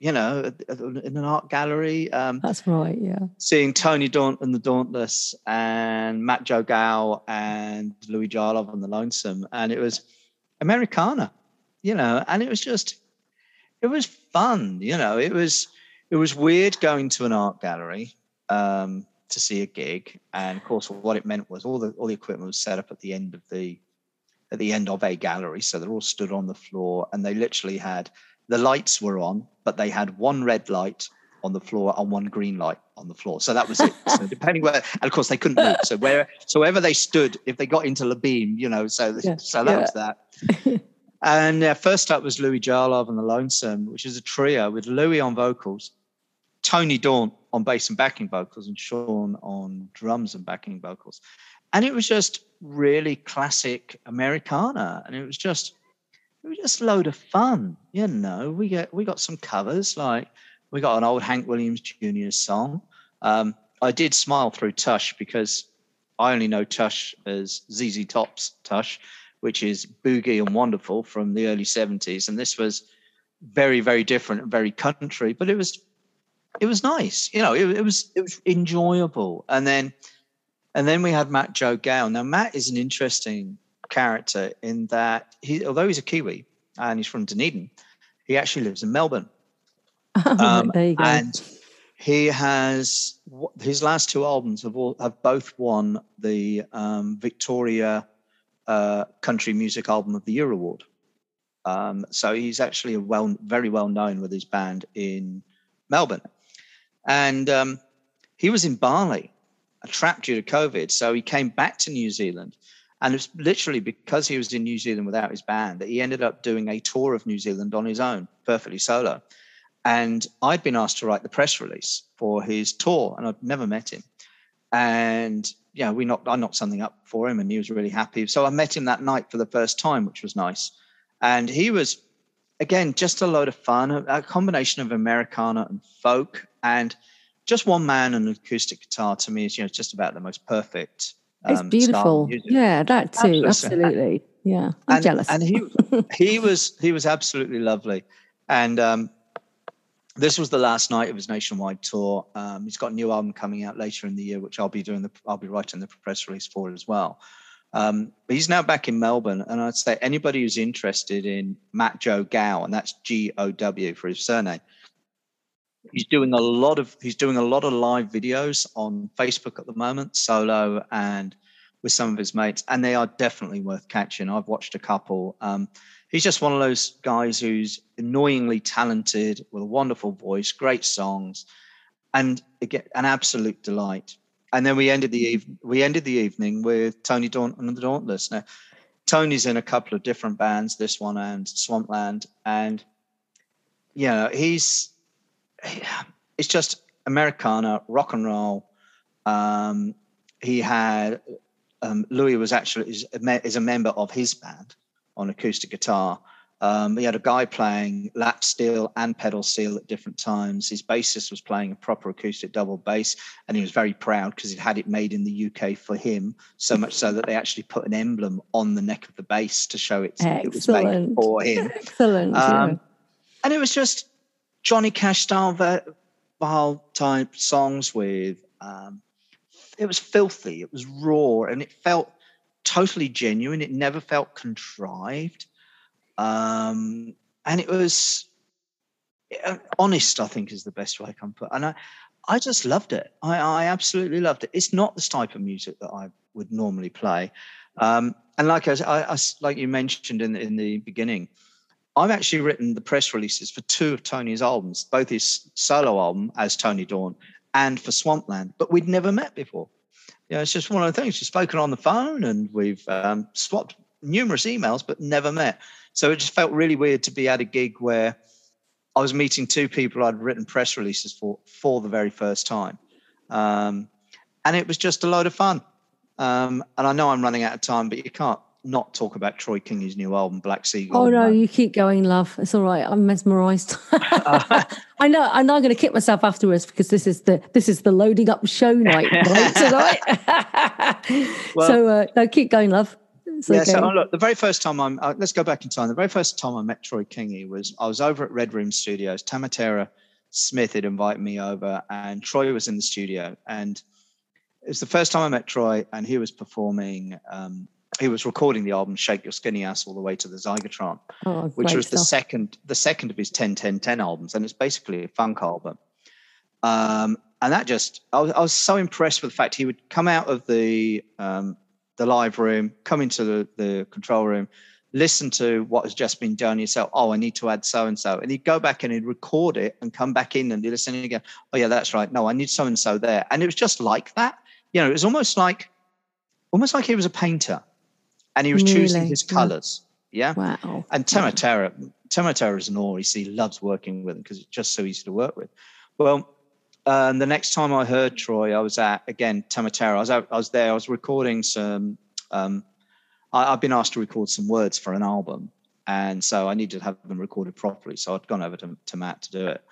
you know, in an art gallery. Um, That's right, yeah. Seeing Tony Daunt and the Dauntless and Matt Joe Gow and Louis Jarlov and the Lonesome. And it was Americana, you know, and it was just, it was fun, you know, it was, it was weird going to an art gallery um, to see a gig. And of course, what it meant was all the, all the equipment was set up at the end of the, at the end of a gallery. So they're all stood on the floor and they literally had the lights were on, but they had one red light on the floor and one green light on the floor. So that was it. So depending where, and of course they couldn't move. So where, so wherever they stood, if they got into the beam, you know, so yeah. so that yeah. was that. and uh, first up was Louis Jarlov and the Lonesome, which is a trio with Louis on vocals, Tony Daunt on bass and backing vocals, and Sean on drums and backing vocals. And it was just really classic Americana, and it was just it was just a load of fun. You know, we get we got some covers like we got an old Hank Williams Jr. song. Um, I did smile through Tush because I only know Tush as ZZ Top's Tush, which is boogie and wonderful from the early 70s. And this was very, very different and very country, but it was it was nice. You know, it, it was it was enjoyable. And then and then we had Matt Joe Gow. Now Matt is an interesting character in that he although he's a Kiwi and he's from Dunedin, he actually lives in Melbourne. Um, there you go. And he has his last two albums have all have both won the um, Victoria uh, Country Music Album of the Year award. Um, so he's actually a well, very well known with his band in Melbourne, and um, he was in Bali, trapped due to COVID. So he came back to New Zealand, and it's literally because he was in New Zealand without his band that he ended up doing a tour of New Zealand on his own, perfectly solo. And I'd been asked to write the press release for his tour, and I'd never met him. And yeah, we knocked I knocked something up for him, and he was really happy. So I met him that night for the first time, which was nice. And he was, again, just a load of fun, a, combination of Americana and folk, and just one man and an acoustic guitar. To me, is you know just about the most perfect. Um, it's beautiful. Yeah, that too. Absolutely. absolutely. Yeah, I'm and, jealous. and he he was he was absolutely lovely, and um, this was the last night of his nationwide tour. Um, he's got a new album coming out later in the year, which I'll be doing the I'll be writing the press release for as well. Um, but he's now back in Melbourne, and I'd say anybody who's interested in Matt Joe Gow, and that's G O W for his surname. He's doing a lot of he's doing a lot of live videos on Facebook at the moment, solo and with some of his mates, and they are definitely worth catching. I've watched a couple. Um, he's just one of those guys who's annoyingly talented with a wonderful voice, great songs, and again, an absolute delight. And then we ended the evening. We ended the evening with Tony Daunton and the Dauntless. Now, Tony's in a couple of different bands, this one and Swampland, and you know he's it's just Americana rock and roll. Um, he had um, Louis was actually is a, is a member of his band, on acoustic guitar. Um, he had a guy playing lap steel and pedal steel at different times. His bassist was playing a proper acoustic double bass, and he was very proud because he'd had it made in the UK for him. So much so that they actually put an emblem on the neck of the bass to show it, it was made for him. Excellent. Um, yeah. And it was just Johnny Cash style wild type songs with. Um, it was filthy. It was raw, and it felt totally genuine. It never felt contrived. Um, and it was uh, honest, I think is the best way I can put. And I, I just loved it. I, I absolutely loved it. It's not the type of music that I would normally play. Um, and like I, I, like you mentioned in, in the beginning, I've actually written the press releases for two of Tony's albums, both his solo album as Tony Daunt and for Swampland, but we'd never met before you know, it's just one of the things. We've spoken on the phone and we've um, swapped numerous emails, but never met. So it just felt really weird to be at a gig where I was meeting two people I'd written press releases for for the very first time, um, and it was just a load of fun. Um, and I know I'm running out of time, but you can't not talk about Troy Kingi's new album, Black Seagull. Oh no, you keep going, love. It's all right. I'm mesmerised. I know. I'm not going to kick myself afterwards because this is the this is the loading up show night right, tonight. well, so uh, no, keep going, love. It's yeah. Okay. So oh, look, the very first time I'm uh, let's go back in time. The very first time I met Troy Kingi was I was over at Red Room Studios. Tamatera Smith had invited me over, and Troy was in the studio, and it was the first time I met Troy, and he was performing. Um, he was recording the album "Shake Your Skinny Ass" all the way to the Zygertron, oh, which was stuff. the second the second of his 10 10 10 albums, and it's basically a funk album. Um, and that just I was, I was, so impressed with the fact he would come out of the um, the live room, come into the, the control room, listen to what has just been done. You say, "Oh, I need to add so and so," and he'd go back and he'd record it and come back in and listen again. Oh yeah, that's right. No, I need so and so there, and it was just like that. You know, it was almost like almost like he was a painter and he was really? choosing his colors. Yeah. Wow. And Tamatera, Tamatera is an awe. He loves working with him because it's just so easy to work with. Well, um, the next time I heard Troy, I was at again Tamatera. I was out, I was there. I was recording some. Um, I, have been asked to record some words for an album, and so I needed to have them recorded properly. So I'd gone over to, to Matt to do it,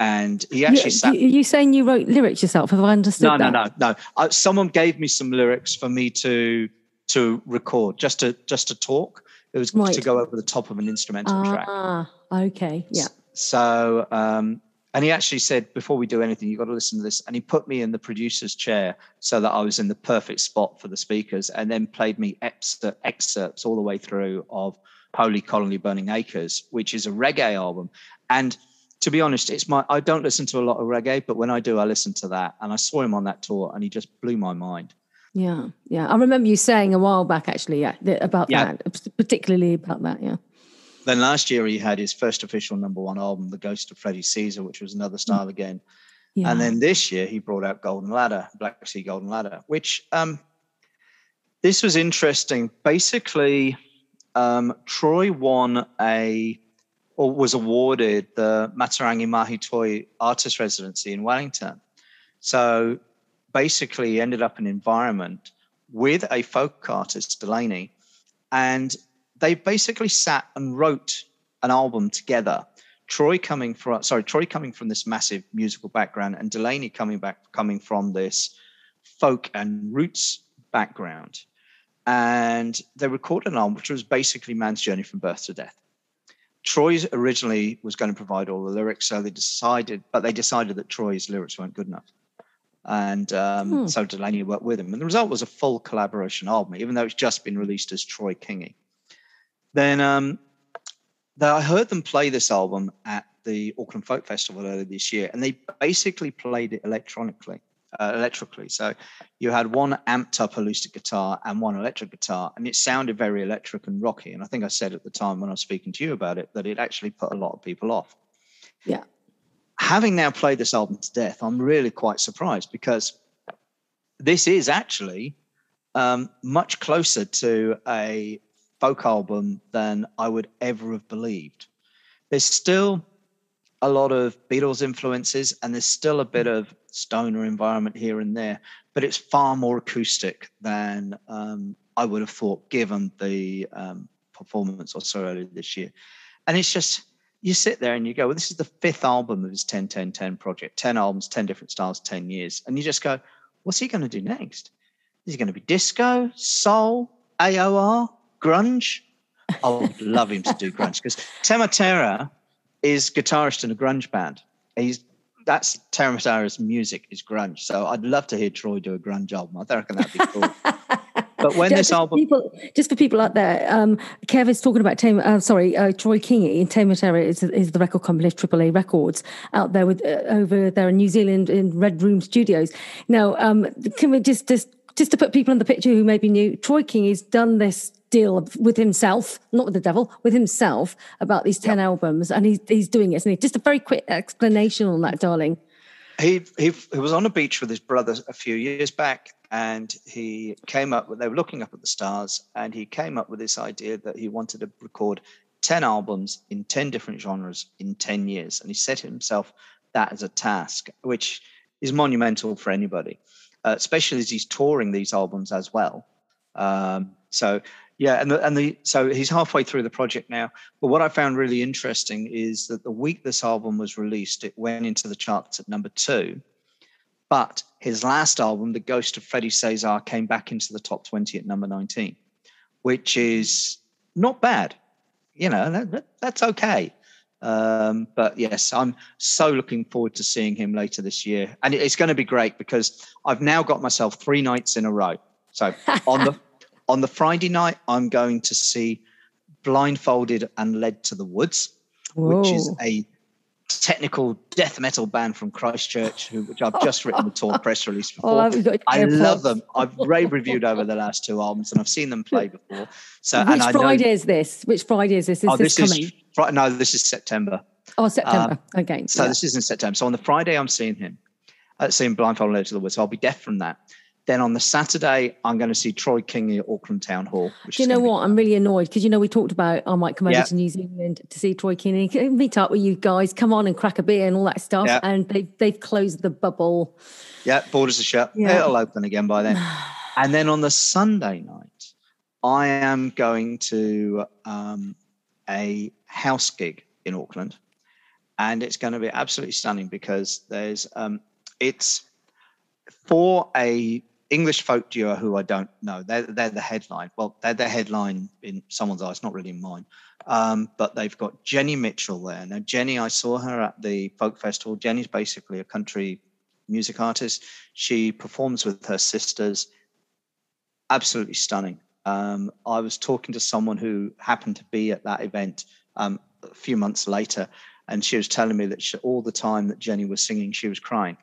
and he actually you, sat. Are you saying you wrote lyrics yourself? Have I understood? No, that? no, no, no. I, someone gave me some lyrics for me to to record, just to just to talk. It was Right. to go over the top of an instrumental track. Ah, okay. Yeah. So, um, and he actually said, before we do anything, you've got to listen to this. And he put me in the producer's chair so that I was in the perfect spot for the speakers and then played me excer- excerpts all the way through of Holy Colony Burning Acres, which is a reggae album. And to be honest, it's my, I don't listen to a lot of reggae, but when I do, I listen to that. And I saw him on that tour and he just blew my mind. Yeah. Yeah. I remember you saying a while back, actually, yeah, about Yeah. that, particularly about that. Yeah. Then last year he had his first official number one album, The Ghost of Freddie Cesar, which was another style again. Yeah. And then this year he brought out Golden Ladder, Black Sea Golden Ladder, which um, this was interesting. Basically, um, Troy won a or was awarded the Matarangi Mahi Mahitoi Artist Residency in Wellington. So basically, ended up an environment with a folk artist, Delaney, and they basically sat and wrote an album together. Troy coming from sorry, Troy coming from this massive musical background, and Delaney coming back coming from this folk and roots background. And they recorded an album which was basically man's journey from birth to death. Troy originally was going to provide all the lyrics, so they decided, but they decided that Troy's lyrics weren't good enough. And um, Hmm. so Delaney worked with him. And the result was a full collaboration album, even though it's just been released as Troy Kingi. Then um, the- I heard them play this album at the Auckland Folk Festival earlier this year, and they basically played it electronically. Uh, electrically, so you had one amped up acoustic guitar and one electric guitar, and it sounded very electric and rocky. And I think I said at the time when I was speaking to you about it that it actually put a lot of people off. Yeah. Having now played this album to death, I'm really quite surprised because this is actually um, much closer to a folk album than I would ever have believed. There's still a lot of Beatles influences, and there's still a bit of stoner environment here and there, but it's far more acoustic than um, I would have thought, given the um, performance or so earlier this year. And it's just you sit there and you go, well, this is the fifth album of his 10 10 10 project, 10 albums, 10 different styles, 10 years. And you just go, what's he going to do next? Is he going to be disco, soul, AOR, grunge? I would love him to do grunge because Tematera is guitarist in a grunge band. He's that's Tematera's music is grunge. So I'd love to hear Troy do a grunge album. I reckon that'd be cool. but when this just for album, people, just for people out there, um, Kev is talking about Tame, uh, sorry, uh, Troy Kingi in Tame Terra is, is the record company AAA Records out there with uh, over there in New Zealand in Red Room Studios. Now, um, can we just just just to put people in the picture who may be new, Troy Kingi's done this deal with himself, not with the devil, with himself about these ten albums, and he's he's doing it. Isn't he? Just a very quick explanation on that, darling. he, he he was on a beach with his brother a few years back and he came up with they were looking up at the stars and he came up with this idea that he wanted to record 10 albums in 10 different genres in 10 years. And he set himself that as a task which is monumental for anybody uh, especially as he's touring these albums as well. Um, so yeah and the, and the so he's halfway through the project now. But what I found really interesting is that the week this album was released, it went into the charts at number two. But his last album, The Ghost of Freddie Cesar, came back into the top 20 at number 19, which is not bad. You know, that, that- that's okay. Um, but yes, I'm so looking forward to seeing him later this year. And it- it's going to be great because I've now got myself three nights in a row. So on the on the Friday night, I'm going to see Blindfolded and Led to the Woods, which is a technical death metal band from Christchurch, who, which I've just written the tour press release Oh, before. I've I love them. I've rave reviewed over the last two albums, and I've seen them play before. So, Which and I Friday know. is this? Which Friday is this? Is Oh, this, this coming? is no, this is September. oh, September. okay. So yeah. this is in September. So on the Friday, I'm seeing him, uh, seeing Blindfold Led to the Woods. So I'll be deaf from that. Then on the Saturday, I'm going to see Troy Kingi at Auckland Town Hall. Which Do you know gonna be what? I'm really annoyed because you know we talked about I might come over to New Zealand to see Troy Kingi, meet up with you guys, come on and crack a beer and all that stuff. And they they've closed the bubble. Yeah, borders are shut. Yeah. It'll open again by then. and then on the Sunday night, I am going to um, a house gig in Auckland, and it's going to be absolutely stunning because there's um, it's for a English folk duo who I don't know. They're they're the headline. Well, they're the headline in someone's eyes, not really in mine. Um, but they've got Jenny Mitchell there. Now, Jenny, I saw her at the folk festival. Jenny's basically a country music artist. She performs with her sisters. Absolutely stunning. Um, I was talking to someone who happened to be at that event um, a few months later, and she was telling me that she, all the time that Jenny was singing, she was crying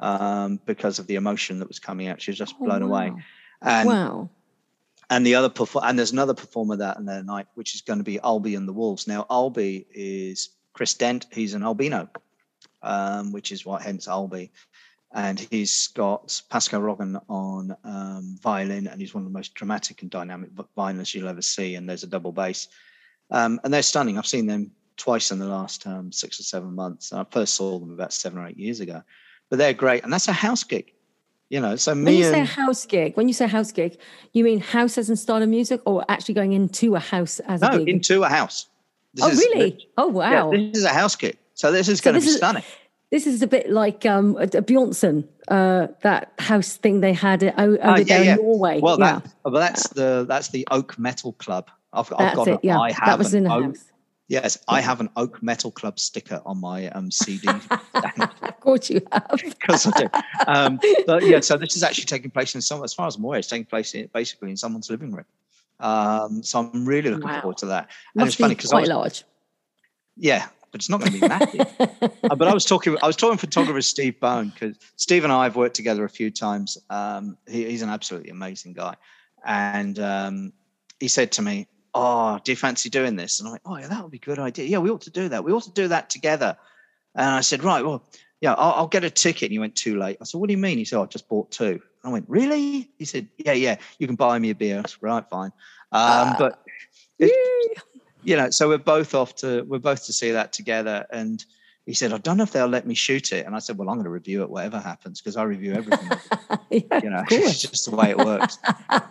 um, because of the emotion that was coming out. She was just oh, blown wow. away. And, wow. And the other perform- and there's another performer that in the night, which is going to be Albie and the Wolves. Now, Albie is Chris Dent. He's an albino, um, which is what hence Albie. And he's got Pascal Roggen on um, violin, and he's one of the most dramatic and dynamic violinists you'll ever see. And there's a double bass, um, and they're stunning. I've seen them twice in the last um, six or seven months. I first saw them about seven or eight years ago but they're great, and that's a house gig. You know, so me when you and, say house gig, when you say house gig, you mean house as in style of music, or actually going into a house as no, a gig? into a house. This oh, is, really? oh, wow! Yeah, this is a house gig, so this is so going to be is, stunning. This is a bit like um, a, a Bjornson, uh, that house thing they had over uh, yeah, there yeah. in Norway. Well, yeah. that, well, that's the that's the Oak Metal Club. I've, I've got it, yeah. I have that was in a house. Yes, I have an Oak Metal Club sticker on my um, CD. of course, you have. Because I do. Um, but yeah, so this is actually taking place in some, as far as I'm aware, it's taking place in, basically in someone's living room. Um, so I'm really looking wow. forward to that. And Must it's funny because quite was, large. Yeah, but it's not going to be massive. uh, but I was talking, I was talking to photographer Steve Bone because Steve and I have worked together a few times. Um, he, he's an absolutely amazing guy, and um, he said to me, oh, do you fancy doing this? And I'm like, oh, yeah, that would be a good idea. Yeah, we ought to do that. We ought to do that together. And I said, right, well, yeah, I'll, I'll get a ticket. And he went, too late. I said, what do you mean? He said, oh, I just bought two. And I went, really? He said, yeah, yeah, you can buy me a beer. Said, right, fine. Um, uh, but, it, you know, so we're both off to, we're both to see that together. And, he said, I don't know if they'll let me shoot it. And I said, Well, I'm going to review it, whatever happens, because I review everything. yeah, you know, it's just the way it works.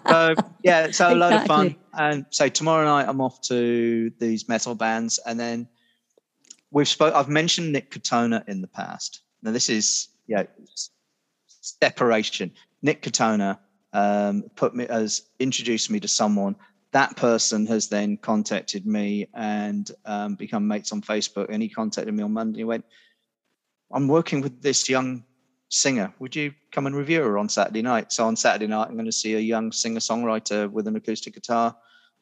so, yeah, so a lot of fun. And so tomorrow night, I'm off to these metal bands. And then we've spoke, I've mentioned Nick Katona in the past. Now, this is, yeah, separation. Nick Katona um, put me as introduced me to someone that person has then contacted me and um, become mates on Facebook. And he contacted me on Monday. He went, I'm working with this young singer. Would you come and review her on Saturday night? So on Saturday night, I'm going to see a young singer songwriter with an acoustic guitar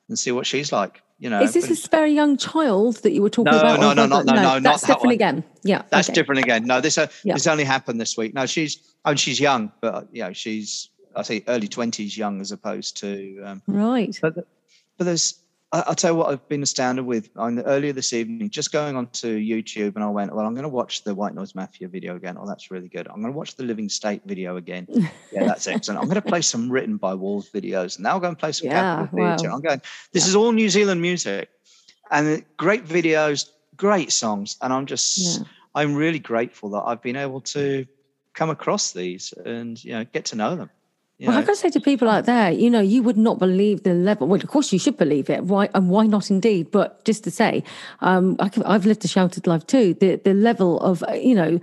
and see what she's like. You know, is this this very young child that you were talking no, about? No, no, no, no, no, no, That's different that again. Yeah, that's okay. different again. No, this uh, yeah. this only happened this week. No, she's oh, she's young, but you know, she's I say early twenties young as opposed to um, right. But but there's I, will tell you what I've been astounded with. On earlier this evening, just going onto YouTube, and I went, "Well, I'm going to watch the White Noise Mafia video again. Oh, that's really good. I'm going to watch the Living State video again. Yeah, that's excellent. I'm going to play some written by Wolves videos. And now I'll go and play some yeah, Capitol wow. Theatre. I'm going. This yeah. is all New Zealand music, and great videos, great songs, and I'm just, yeah. I'm really grateful that I've been able to come across these and you know get to know them. Well, I've got to say to people out there, you know, you would not believe the level. Well, of course, you should believe it. Why and why not? Indeed, but just to say, um, I have lived a sheltered life too. The the level of you know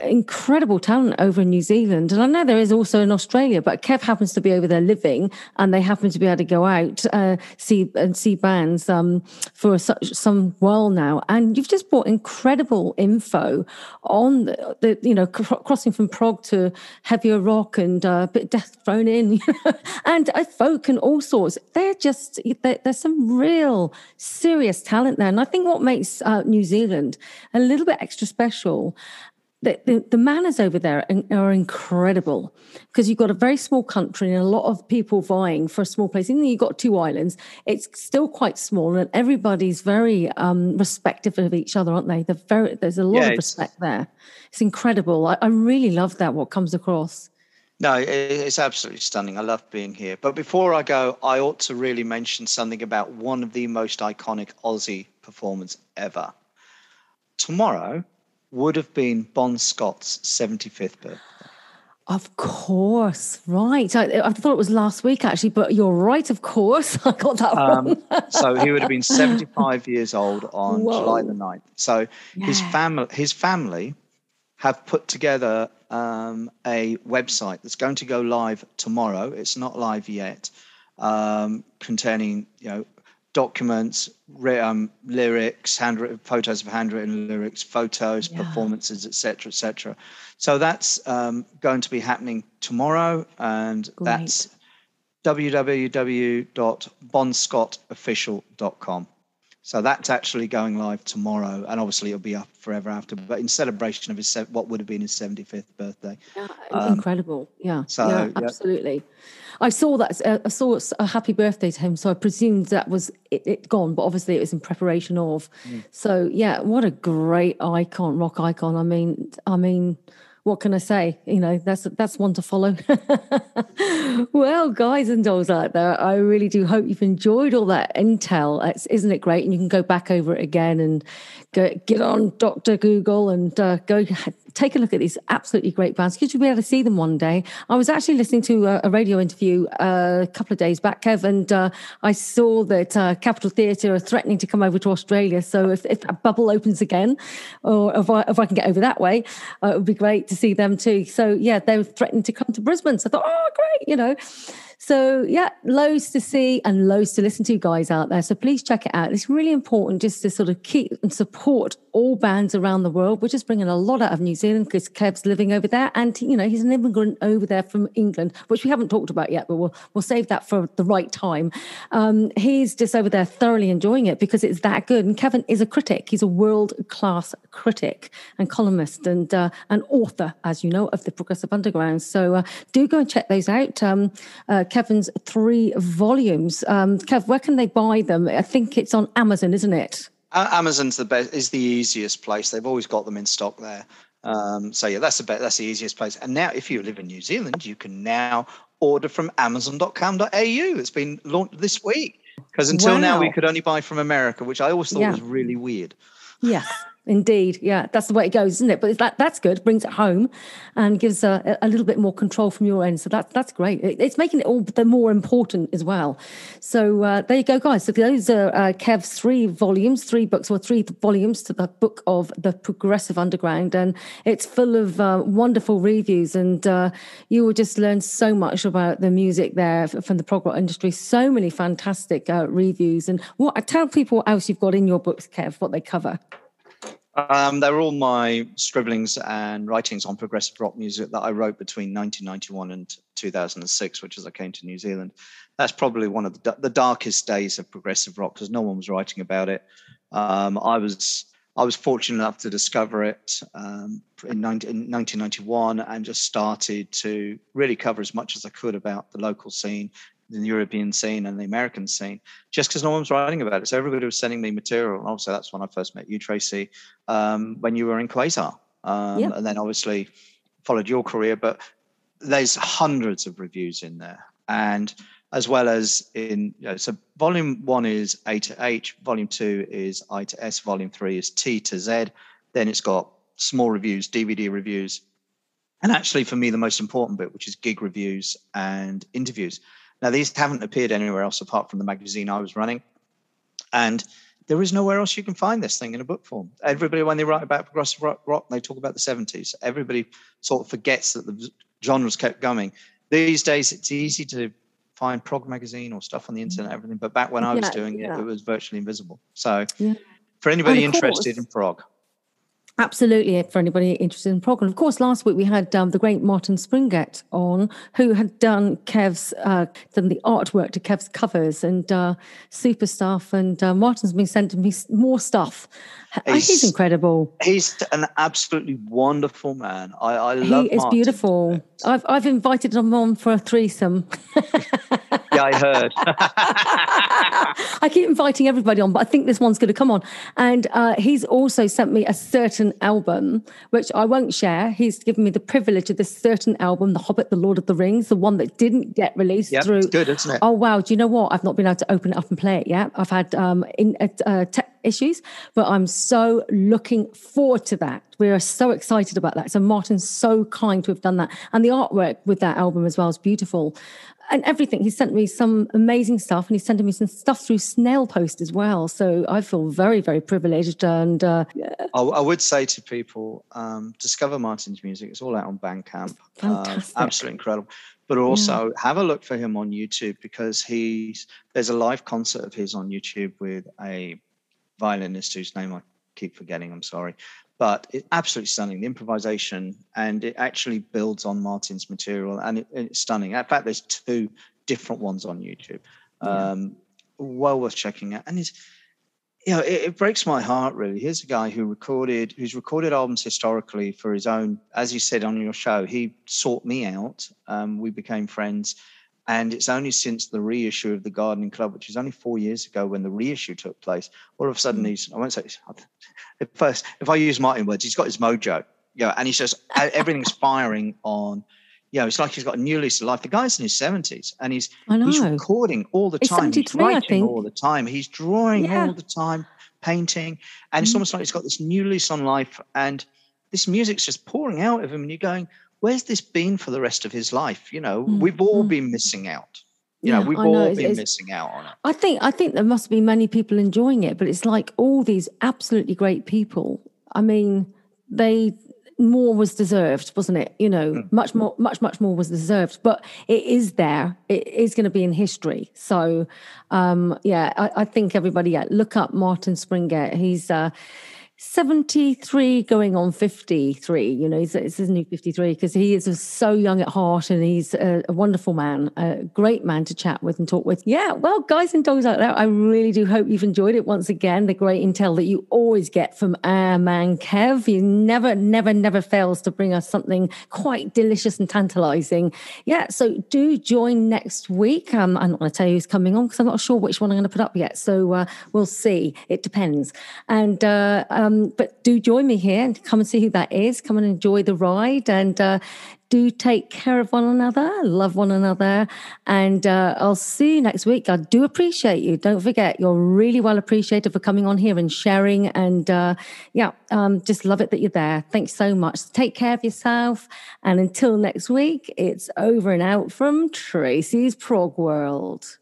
incredible talent over in New Zealand. And I know there is also in Australia, but Kev happens to be over there living and they happen to be able to go out, uh, see and see bands um, for such some while now. And you've just brought incredible info on the, the you know, cr- crossing from prog to heavier rock and uh, a bit death thrown in, and uh, folk and all sorts. They're just, they're, there's some real serious talent there. And I think what makes uh, New Zealand a little bit extra special the, the, the, manners over there are incredible because you've got a very small country and a lot of people vying for a small place. Even though you've got two islands, it's still quite small and everybody's very um, respectful of each other, aren't they? Very, there's a lot yeah, of respect there. It's incredible. I, I really love that, what comes across. No, it's absolutely stunning. I love being here. But before I go, I ought to really mention something about one of the most iconic Aussie performers ever. Tomorrow, would have been Bon Scott's 75th birthday. Of course, right. I, I, thought it was last week actually, but you're right. Of course, I got that um, wrong. so he would have been 75 years old on Whoa. July the 9th. So yeah. his family, his family have put together um, a website that's going to go live tomorrow. It's not live yet, um, containing you know documents, um, lyrics, handwritten photos of handwritten lyrics, photos, yeah. performances, etc., etc. So that's um, going to be happening tomorrow, and Great. that's www.bonscottofficial.com. So that's actually going live tomorrow, and obviously it'll be up forever after. But in celebration of his what would have been his seventy fifth birthday. Yeah, um, incredible. Yeah, so, yeah, absolutely. Yeah. I saw that. Uh, I saw a happy birthday to him, so I presumed that was it, it gone. But obviously, it was in preparation of. Mm. So yeah, what a great icon, rock icon. I mean, I mean what can I say? You know, that's that's one to follow. well, guys and dolls out there, I really do hope you've enjoyed all that intel. It's, isn't it great? And you can go back over it again and go, get on Doctor Google and uh, go take a look at these absolutely great bands because you'll be able to see them one day. I was actually listening to a, a radio interview uh, a couple of days back, Kev, and uh, I saw that uh, Capitol Theatre are threatening to come over to Australia. So if, if that bubble opens again, or if I, if I can get over that way, uh, it would be great to see them too. So yeah, they were threatening to come to Brisbane. So I thought, oh, great, you know. So, yeah, loads to see and loads to listen to, guys, out there. So, please check it out. It's really important just to sort of keep and support all bands around the world. We're just bringing a lot out of New Zealand because Kev's living over there. And, you know, he's an immigrant over there from England, which we haven't talked about yet, but we'll, we'll save that for the right time. Um, he's just over there thoroughly enjoying it because it's that good. And Kevin is a critic, he's a world class critic and columnist and, uh, an author, as you know, of the Progressive Underground. So, uh, do go and check those out. Um, uh, Kevin's three volumes. Um, Kev, where can they buy them? I think it's on Amazon, isn't it? Amazon's the best is the easiest place. They've always got them in stock there. Um, so yeah, that's the best, that's the easiest place. And now, if you live in New Zealand, you can now order from Amazon.com.au. It's been launched this week because until wow. now we could only buy from America, which I always thought yeah. was really weird. Yes. Indeed, yeah, that's the way it goes, isn't it? But that that's good, brings it home, and gives a, a little bit more control from your end. So that that's great. It, it's making it all the more important as well. So uh, there you go, guys. So those are uh, Kev's three volumes, three books, or three volumes to the book of the Progressive Underground, and it's full of uh, wonderful reviews, and uh, you will just learn so much about the music there from the prog rock industry. So many fantastic uh, reviews, and what tell people what else you've got in your books, Kev, what they cover. Um, they're all my scribblings and writings on progressive rock music that I wrote between 1991 and 2006, which is I came to New Zealand. That's probably one of the, the darkest days of progressive rock because no one was writing about it. Um, I was I was fortunate enough to discover it um, in, 19, in 1991 and just started to really cover as much as I could about the local scene the European scene and the American scene, just because no one was writing about it. So everybody was sending me material. And obviously, that's when I first met you, Tracy, um, when you were in Quasar. Um, And then obviously followed your career. But there's hundreds of reviews in there. And as well as in, you know, so volume one is A to H, volume two is I to S, volume three is T to Z. Then it's got small reviews, DVD reviews. And actually, for me, the most important bit, which is gig reviews and interviews. Now, these haven't appeared anywhere else apart from the magazine I was running. And there is nowhere else you can find this thing in a book form. Everybody, when they write about progressive rock, rock, they talk about the 70s. Everybody sort of forgets that the genres kept going. These days, it's easy to find prog magazine or stuff on the internet, everything. But back when I was yeah, doing yeah. it, it was virtually invisible. So, yeah. for anybody interested in prog, Absolutely, for anybody interested in prog. And of course, last week we had um, the great Martin Springett on, who had done Kev's, uh, done the artwork to Kev's covers and uh, super stuff. And uh, Martin's been sending me more stuff. He's, he's, incredible. He's an absolutely wonderful man. I, I love. He is Martin. beautiful. I've I've invited him on for a threesome. yeah, I heard. I keep inviting everybody on, but I think this one's going to come on. And uh, he's also sent me a certain album, which I won't share. He's given me the privilege of this certain album, The Hobbit, The Lord of the Rings, the one that didn't get released yep, through. It's good, isn't it? Oh wow! Do you know what? I've not been able to open it up and play it yet. I've had um, in, uh, te- issues. But I'm so looking forward to that. We are so excited about that. So Martin's so kind to have done that. And the artwork with that album as well is beautiful. And everything. He sent me some amazing stuff and he's sending me some stuff through Snail Post as well. So I feel very, very privileged. And uh. I, I, would say to people, um, discover Martin's music. It's all out on Bandcamp. Fantastic. Uh, absolutely incredible but also yeah. have a look for him on YouTube because he's there's a live concert of his on YouTube with a violinist whose name I keep forgetting. I'm sorry, but it's absolutely stunning. The improvisation and it actually builds on Martin's material, and it, it's stunning. In fact, there's two different ones on YouTube. Yeah. Um, well worth checking out, and it's you know, it, it, breaks my heart really. Here's a guy who recorded, who's recorded albums historically for his own. As you said on your show, he sought me out. Um, we became friends, and it's only since the reissue of the Gardening Club, which is only four years ago when the reissue took place, all of a sudden hmm. he's. I won't say. If first, if I use Martin words, he's got his mojo. You know, and he's just everything's firing on you know, it's like he's got a new lease of life. The guy's in his seventies, and he's he's recording all the time. He's writing all the time. He's drawing yeah. all the time, painting, and it's mm. almost like he's got this new lease on life. And this music's just pouring out of him, and you're going, "Where's this been for the rest of his life?" You know, mm. we've all mm. been missing out. You yeah, know, we've all been it's, missing out on it. I think I think there must be many people enjoying it, but it's like all these absolutely great people. I mean, they more was deserved, wasn't it? You know, mm. much more, much, much more was deserved. But it is there. It is going to be in history. So, um, yeah, I, I think everybody, yeah, look up Martin Springett. He's uh, 73 going on 53 you know it's his new 53 because he is so young at heart and he's a, a, wonderful man a great man to chat with and talk with. Yeah well guys and dogs out there i really do hope you've enjoyed it once again the great intel that you always get from our man kev. He never never never fails to bring us something quite delicious and tantalizing. Yeah so do join next week. Um, i'm not going to tell you who's coming on because i'm not sure which one i'm going to put up yet so uh, we'll see. It depends. And uh, um, but do join me here and come and see who that is. Come and enjoy the ride and uh, do take care of one another, love one another. And uh, I'll see you next week. I do appreciate you. Don't forget, you're really well appreciated for coming on here and sharing. And uh, yeah, um, just love it that you're there. Thanks so much. Take care of yourself. And until next week, it's over and out from Tracy's Prog World.